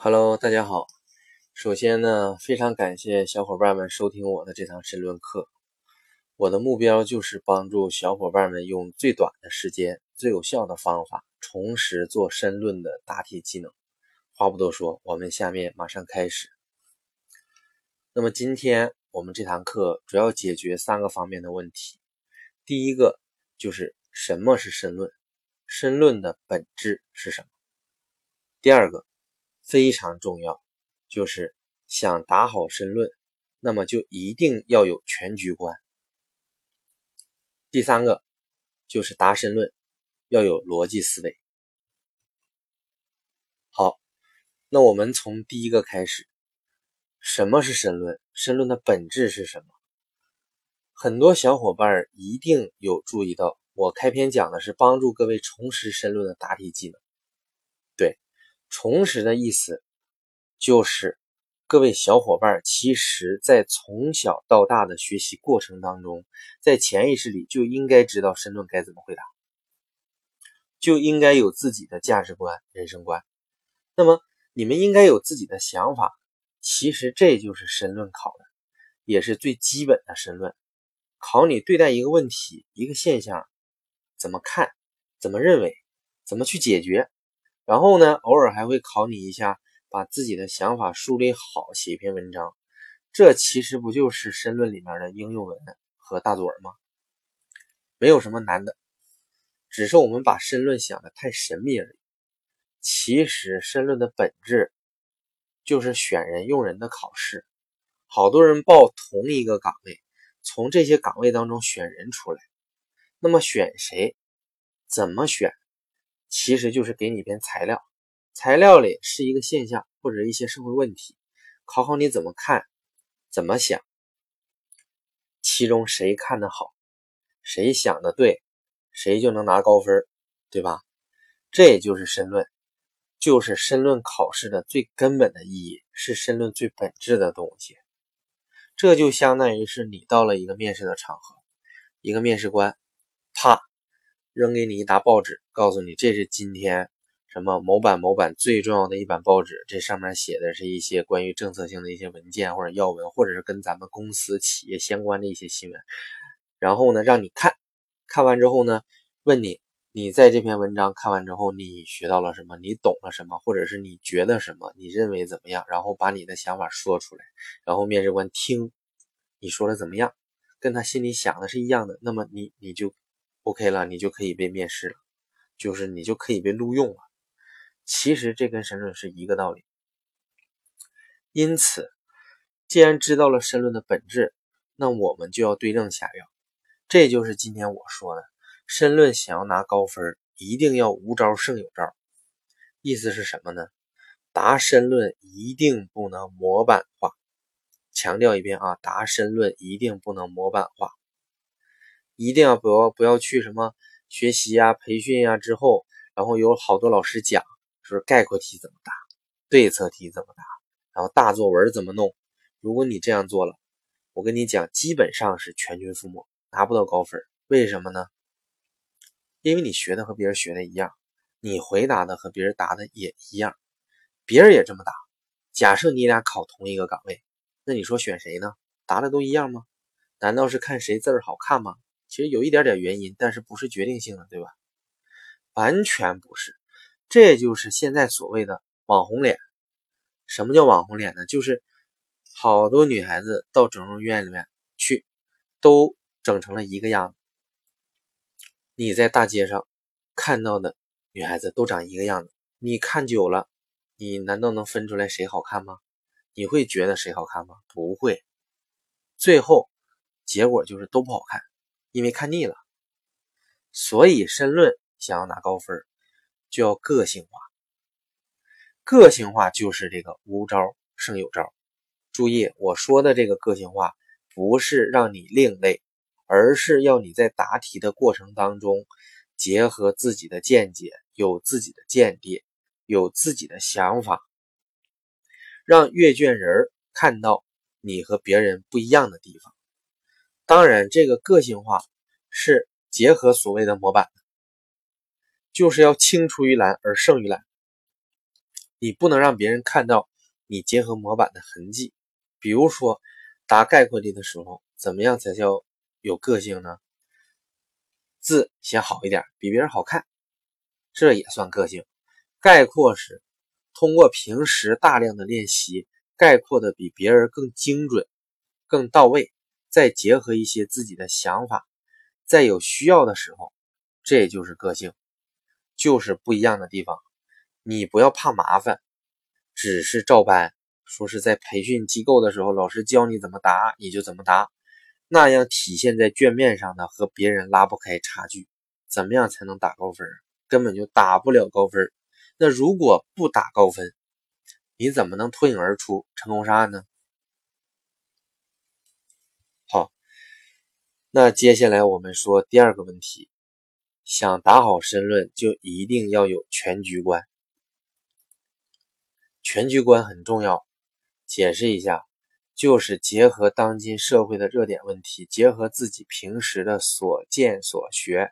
Hello，大家好。首先呢，非常感谢小伙伴们收听我的这堂申论课。我的目标就是帮助小伙伴们用最短的时间、最有效的方法，重拾做申论的答题技能。话不多说，我们下面马上开始。那么今天我们这堂课主要解决三个方面的问题。第一个就是什么是申论，申论的本质是什么？第二个。非常重要，就是想答好申论，那么就一定要有全局观。第三个就是答申论要有逻辑思维。好，那我们从第一个开始，什么是申论？申论的本质是什么？很多小伙伴一定有注意到，我开篇讲的是帮助各位重拾申论的答题技能。重拾的意思就是，各位小伙伴其实，在从小到大的学习过程当中，在潜意识里就应该知道申论该怎么回答，就应该有自己的价值观、人生观。那么，你们应该有自己的想法。其实，这就是申论考的，也是最基本的申论，考你对待一个问题、一个现象怎么看、怎么认为、怎么去解决。然后呢，偶尔还会考你一下，把自己的想法梳理好，写一篇文章。这其实不就是申论里面的应用文和大作文吗？没有什么难的，只是我们把申论想的太神秘而已。其实申论的本质就是选人用人的考试。好多人报同一个岗位，从这些岗位当中选人出来。那么选谁？怎么选？其实就是给你一篇材料，材料里是一个现象或者一些社会问题，考考你怎么看，怎么想，其中谁看的好，谁想的对，谁就能拿高分，对吧？这也就是申论，就是申论考试的最根本的意义，是申论最本质的东西。这就相当于是你到了一个面试的场合，一个面试官，啪。扔给你一沓报纸，告诉你这是今天什么某版某版最重要的一版报纸，这上面写的是一些关于政策性的一些文件或者要闻，或者是跟咱们公司企业相关的一些新闻。然后呢，让你看看完之后呢，问你你在这篇文章看完之后，你学到了什么？你懂了什么？或者是你觉得什么？你认为怎么样？然后把你的想法说出来，然后面试官听你说的怎么样，跟他心里想的是一样的，那么你你就。OK 了，你就可以被面试了，就是你就可以被录用了。其实这跟申论是一个道理。因此，既然知道了申论的本质，那我们就要对症下药。这就是今天我说的，申论想要拿高分，一定要无招胜有招。意思是什么呢？答申论一定不能模板化。强调一遍啊，答申论一定不能模板化。一定要不要不要去什么学习呀、培训呀之后，然后有好多老师讲，说概括题怎么答，对策题怎么答，然后大作文怎么弄。如果你这样做了，我跟你讲，基本上是全军覆没，拿不到高分。为什么呢？因为你学的和别人学的一样，你回答的和别人答的也一样，别人也这么答。假设你俩考同一个岗位，那你说选谁呢？答的都一样吗？难道是看谁字儿好看吗？其实有一点点原因，但是不是决定性的，对吧？完全不是，这就是现在所谓的网红脸。什么叫网红脸呢？就是好多女孩子到整容院里面去，都整成了一个样子。你在大街上看到的女孩子都长一个样子，你看久了，你难道能分出来谁好看吗？你会觉得谁好看吗？不会，最后结果就是都不好看。因为看腻了，所以申论想要拿高分，就要个性化。个性化就是这个无招胜有招。注意，我说的这个个性化，不是让你另类，而是要你在答题的过程当中，结合自己的见解，有自己的见地，有自己的想法，让阅卷人看到你和别人不一样的地方。当然，这个个性化是结合所谓的模板的，就是要青出于蓝而胜于蓝。你不能让别人看到你结合模板的痕迹。比如说，答概括题的时候，怎么样才叫有个性呢？字写好一点，比别人好看，这也算个性。概括时，通过平时大量的练习，概括的比别人更精准、更到位，再结合一些自己的想法，在有需要的时候，这就是个性，就是不一样的地方。你不要怕麻烦，只是照搬。说是在培训机构的时候，老师教你怎么答，你就怎么答，那样体现在卷面上的和别人拉不开差距。怎么样才能打高分？根本就打不了高分。那如果不打高分，你怎么能脱颖而出成功上岸呢？好，那接下来我们说第二个问题，想打好申论，就一定要有全局观。全局观很重要。解释一下，就是结合当今社会的热点问题，结合自己平时的所见所学，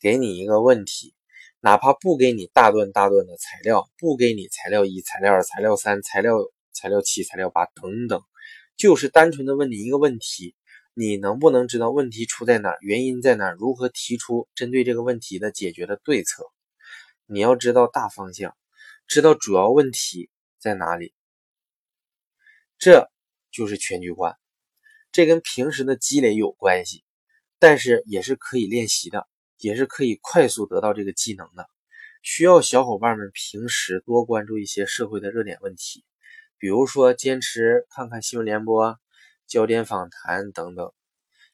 给你一个问题，哪怕不给你大段大段的材料，不给你材料一、材料二、材料三、材料材料七、材料八等等，就是单纯的问你一个问题，你能不能知道问题出在哪，原因在哪，如何提出针对这个问题的解决的对策？你要知道大方向，知道主要问题在哪里。这就是全局观，这跟平时的积累有关系，但是也是可以练习的，也是可以快速得到这个技能的。需要小伙伴们平时多关注一些社会的热点问题，比如说坚持看看新闻联播、焦点访谈等等。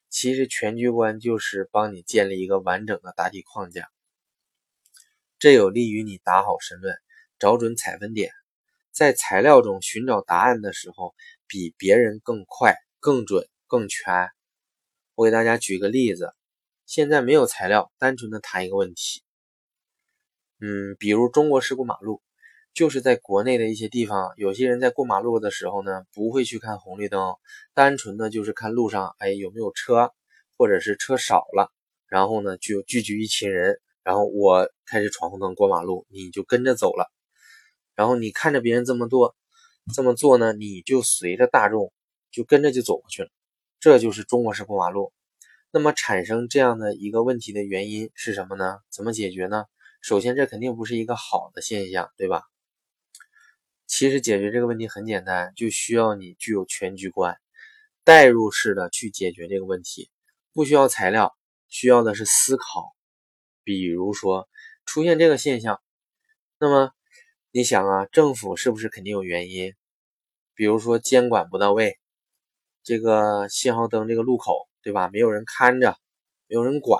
其实全局观就是帮你建立一个完整的答题框架，这有利于你答好申论，找准采分点。在材料中寻找答案的时候，比别人更快、更准、更全。我给大家举个例子，现在没有材料，单纯的谈一个问题。嗯，比如中国式过马路，就是在国内的一些地方，有些人在过马路的时候呢，不会去看红绿灯，单纯的就是看路上，哎，有没有车，或者是车少了，然后呢，就聚集一群人，然后我开始闯红灯过马路，你就跟着走了。然后你看着别人这么做，这么做呢，你就随着大众就跟着就走过去了，这就是中国式过马路。那么产生这样的一个问题的原因是什么呢？怎么解决呢？首先，这肯定不是一个好的现象，对吧？其实解决这个问题很简单，就需要你具有全局观，代入式的去解决这个问题，不需要材料，需要的是思考。比如说出现这个现象，那么。你想啊，政府是不是肯定有原因？比如说监管不到位，这个信号灯这个路口，对吧？没有人看着，没有人管，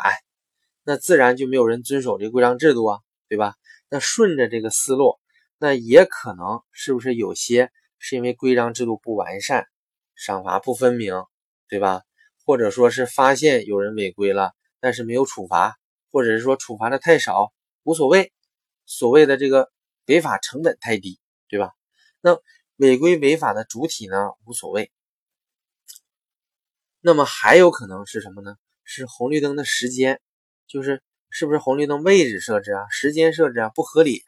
那自然就没有人遵守这个规章制度啊，对吧？那顺着这个思路，那也可能是不是有些是因为规章制度不完善，赏罚不分明，对吧？或者说是发现有人违规了，但是没有处罚，或者是说处罚的太少，无所谓，所谓的这个。违法成本太低，对吧？那违规违法的主体呢，无所谓。那么还有可能是什么呢？是红绿灯的时间，就是是不是红绿灯位置设置啊、时间设置啊不合理？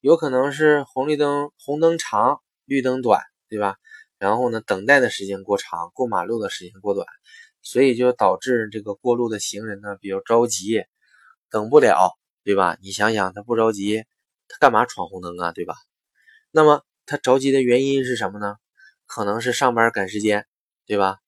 有可能是红绿灯红灯长，绿灯短，对吧？然后呢，等待的时间过长，过马路的时间过短，所以就导致这个过路的行人呢比较着急，等不了，对吧？你想想，他不着急。他干嘛闯红灯啊，对吧？那么他着急的原因是什么呢？可能是上班赶时间，对吧？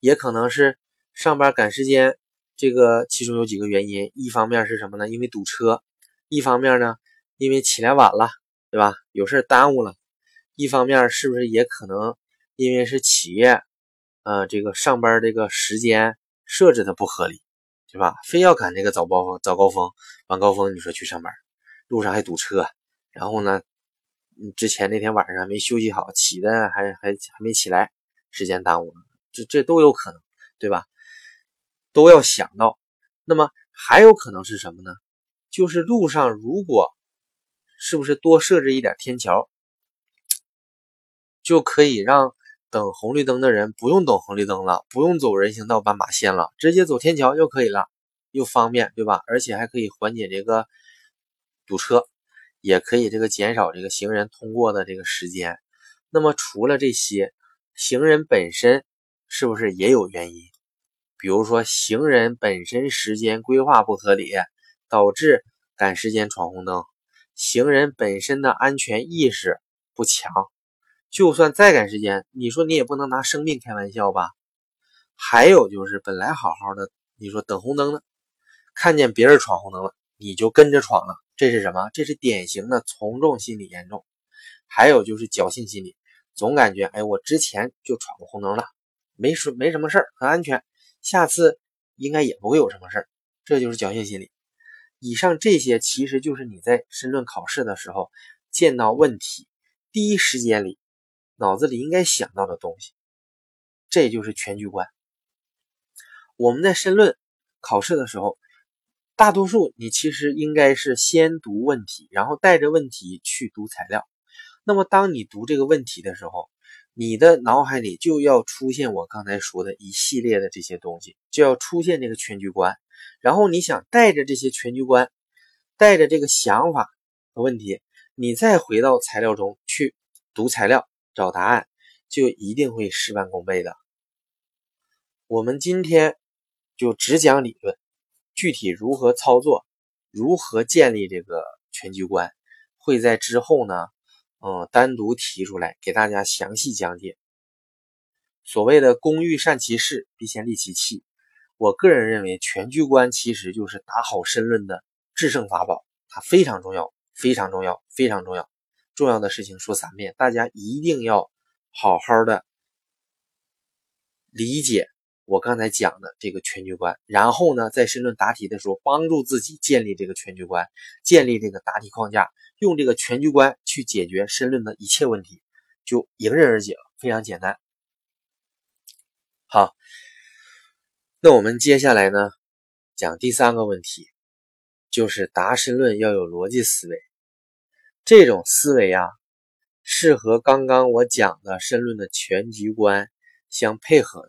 也可能是上班赶时间，这个其中有几个原因。一方面是什么呢？因为堵车；一方面呢，因为起来晚了，对吧？有事耽误了。一方面是不是也可能因为是企业，呃，这个上班这个时间设置的不合理，对吧？非要赶这个早高峰、早高峰、晚高峰，你说去上班？路上还堵车，然后呢，之前那天晚上没休息好，起的还还还没起来，时间耽误了，这这都有可能，对吧？都要想到。那么还有可能是什么呢？就是路上如果是不是多设置一点天桥，就可以让等红绿灯的人不用等红绿灯了，不用走人行道斑马线了，直接走天桥就可以了，又方便，对吧？而且还可以缓解这个。堵车，也可以这个减少这个行人通过的这个时间。那么除了这些，行人本身是不是也有原因？比如说行人本身时间规划不合理，导致赶时间闯红灯；行人本身的安全意识不强，就算再赶时间，你说你也不能拿生命开玩笑吧？还有就是本来好好的，你说等红灯呢，看见别人闯红灯了，你就跟着闯了，这是什么？这是典型的从众心理严重。还有就是侥幸心理。总感觉，哎，我之前就闯过红灯了，没说没什么事儿，很安全，下次应该也不会有什么事儿，这就是侥幸心理。以上这些其实就是你在申论考试的时候见到问题第一时间里脑子里应该想到的东西，这就是全局观。我们在申论考试的时候，大多数你其实应该是先读问题，然后带着问题去读材料。那么，当你读这个问题的时候，你的脑海里就要出现我刚才说的一系列的这些东西，就要出现这个全局观。然后你想带着这些全局观，带着这个想法和问题，你再回到材料中去读材料找答案，就一定会事半功倍的。我们今天就只讲理论，具体如何操作，如何建立这个全局观，会在之后呢。嗯，单独提出来给大家详细讲解。所谓的“工欲善其事，必先利其器”，我个人认为全局观其实就是打好申论的制胜法宝，它非常重要，非常重要，非常重要。重要的事情说三遍，大家一定要好好的理解。我刚才讲的这个全局观，然后呢，在申论答题的时候，帮助自己建立这个全局观，建立这个答题框架，用这个全局观去解决申论的一切问题，就迎刃而解了，非常简单。好，那我们接下来呢，讲第三个问题，就是答申论要有逻辑思维，这种思维啊，是和刚刚我讲的申论的全局观相配合的。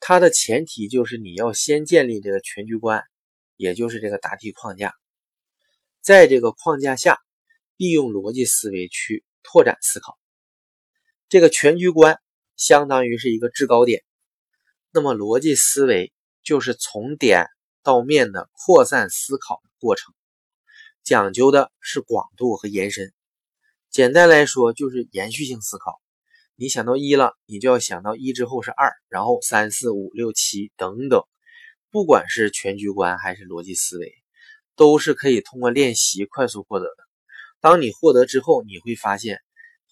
它的前提就是你要先建立这个全局观，也就是这个答题框架，在这个框架下，利用逻辑思维去拓展思考。这个全局观相当于是一个制高点，那么逻辑思维就是从点到面的扩散思考的过程，讲究的是广度和延伸。简单来说，就是延续性思考。你想到一了，你就要想到一之后是二，然后三四五六七等等。不管是全局观还是逻辑思维，都是可以通过练习快速获得的。当你获得之后，你会发现，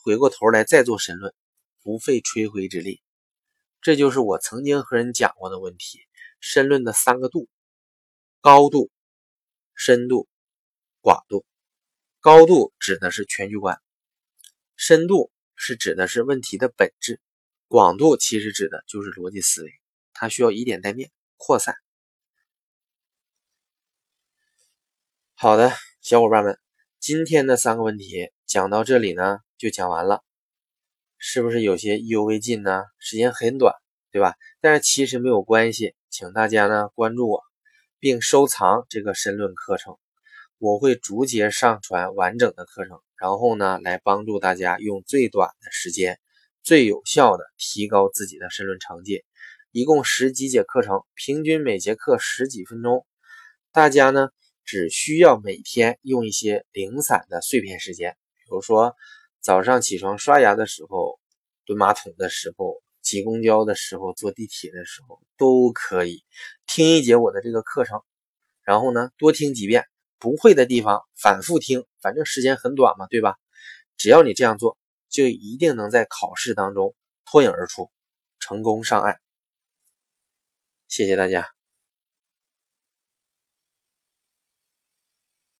回过头来再做申论，不费吹灰之力。这就是我曾经和人讲过的问题：申论的三个度，高度、深度、广度。高度指的是全局观，深度。是指的是问题的本质，广度其实指的就是逻辑思维，它需要以点带面扩散。好的，小伙伴们，今天的三个问题讲到这里呢，就讲完了，是不是有些意犹未尽呢？时间很短，对吧？但是其实没有关系，请大家呢关注我，并收藏这个申论课程，我会逐节上传完整的课程。然后呢，来帮助大家用最短的时间、最有效的提高自己的申论成绩。一共十几节课程，平均每节课十几分钟。大家呢，只需要每天用一些零散的碎片时间，比如说早上起床刷牙的时候、蹲马桶的时候、挤公交的时候、坐地铁的时候，都可以听一节我的这个课程。然后呢，多听几遍。不会的地方反复听，反正时间很短嘛，对吧？只要你这样做，就一定能在考试当中脱颖而出，成功上岸。谢谢大家。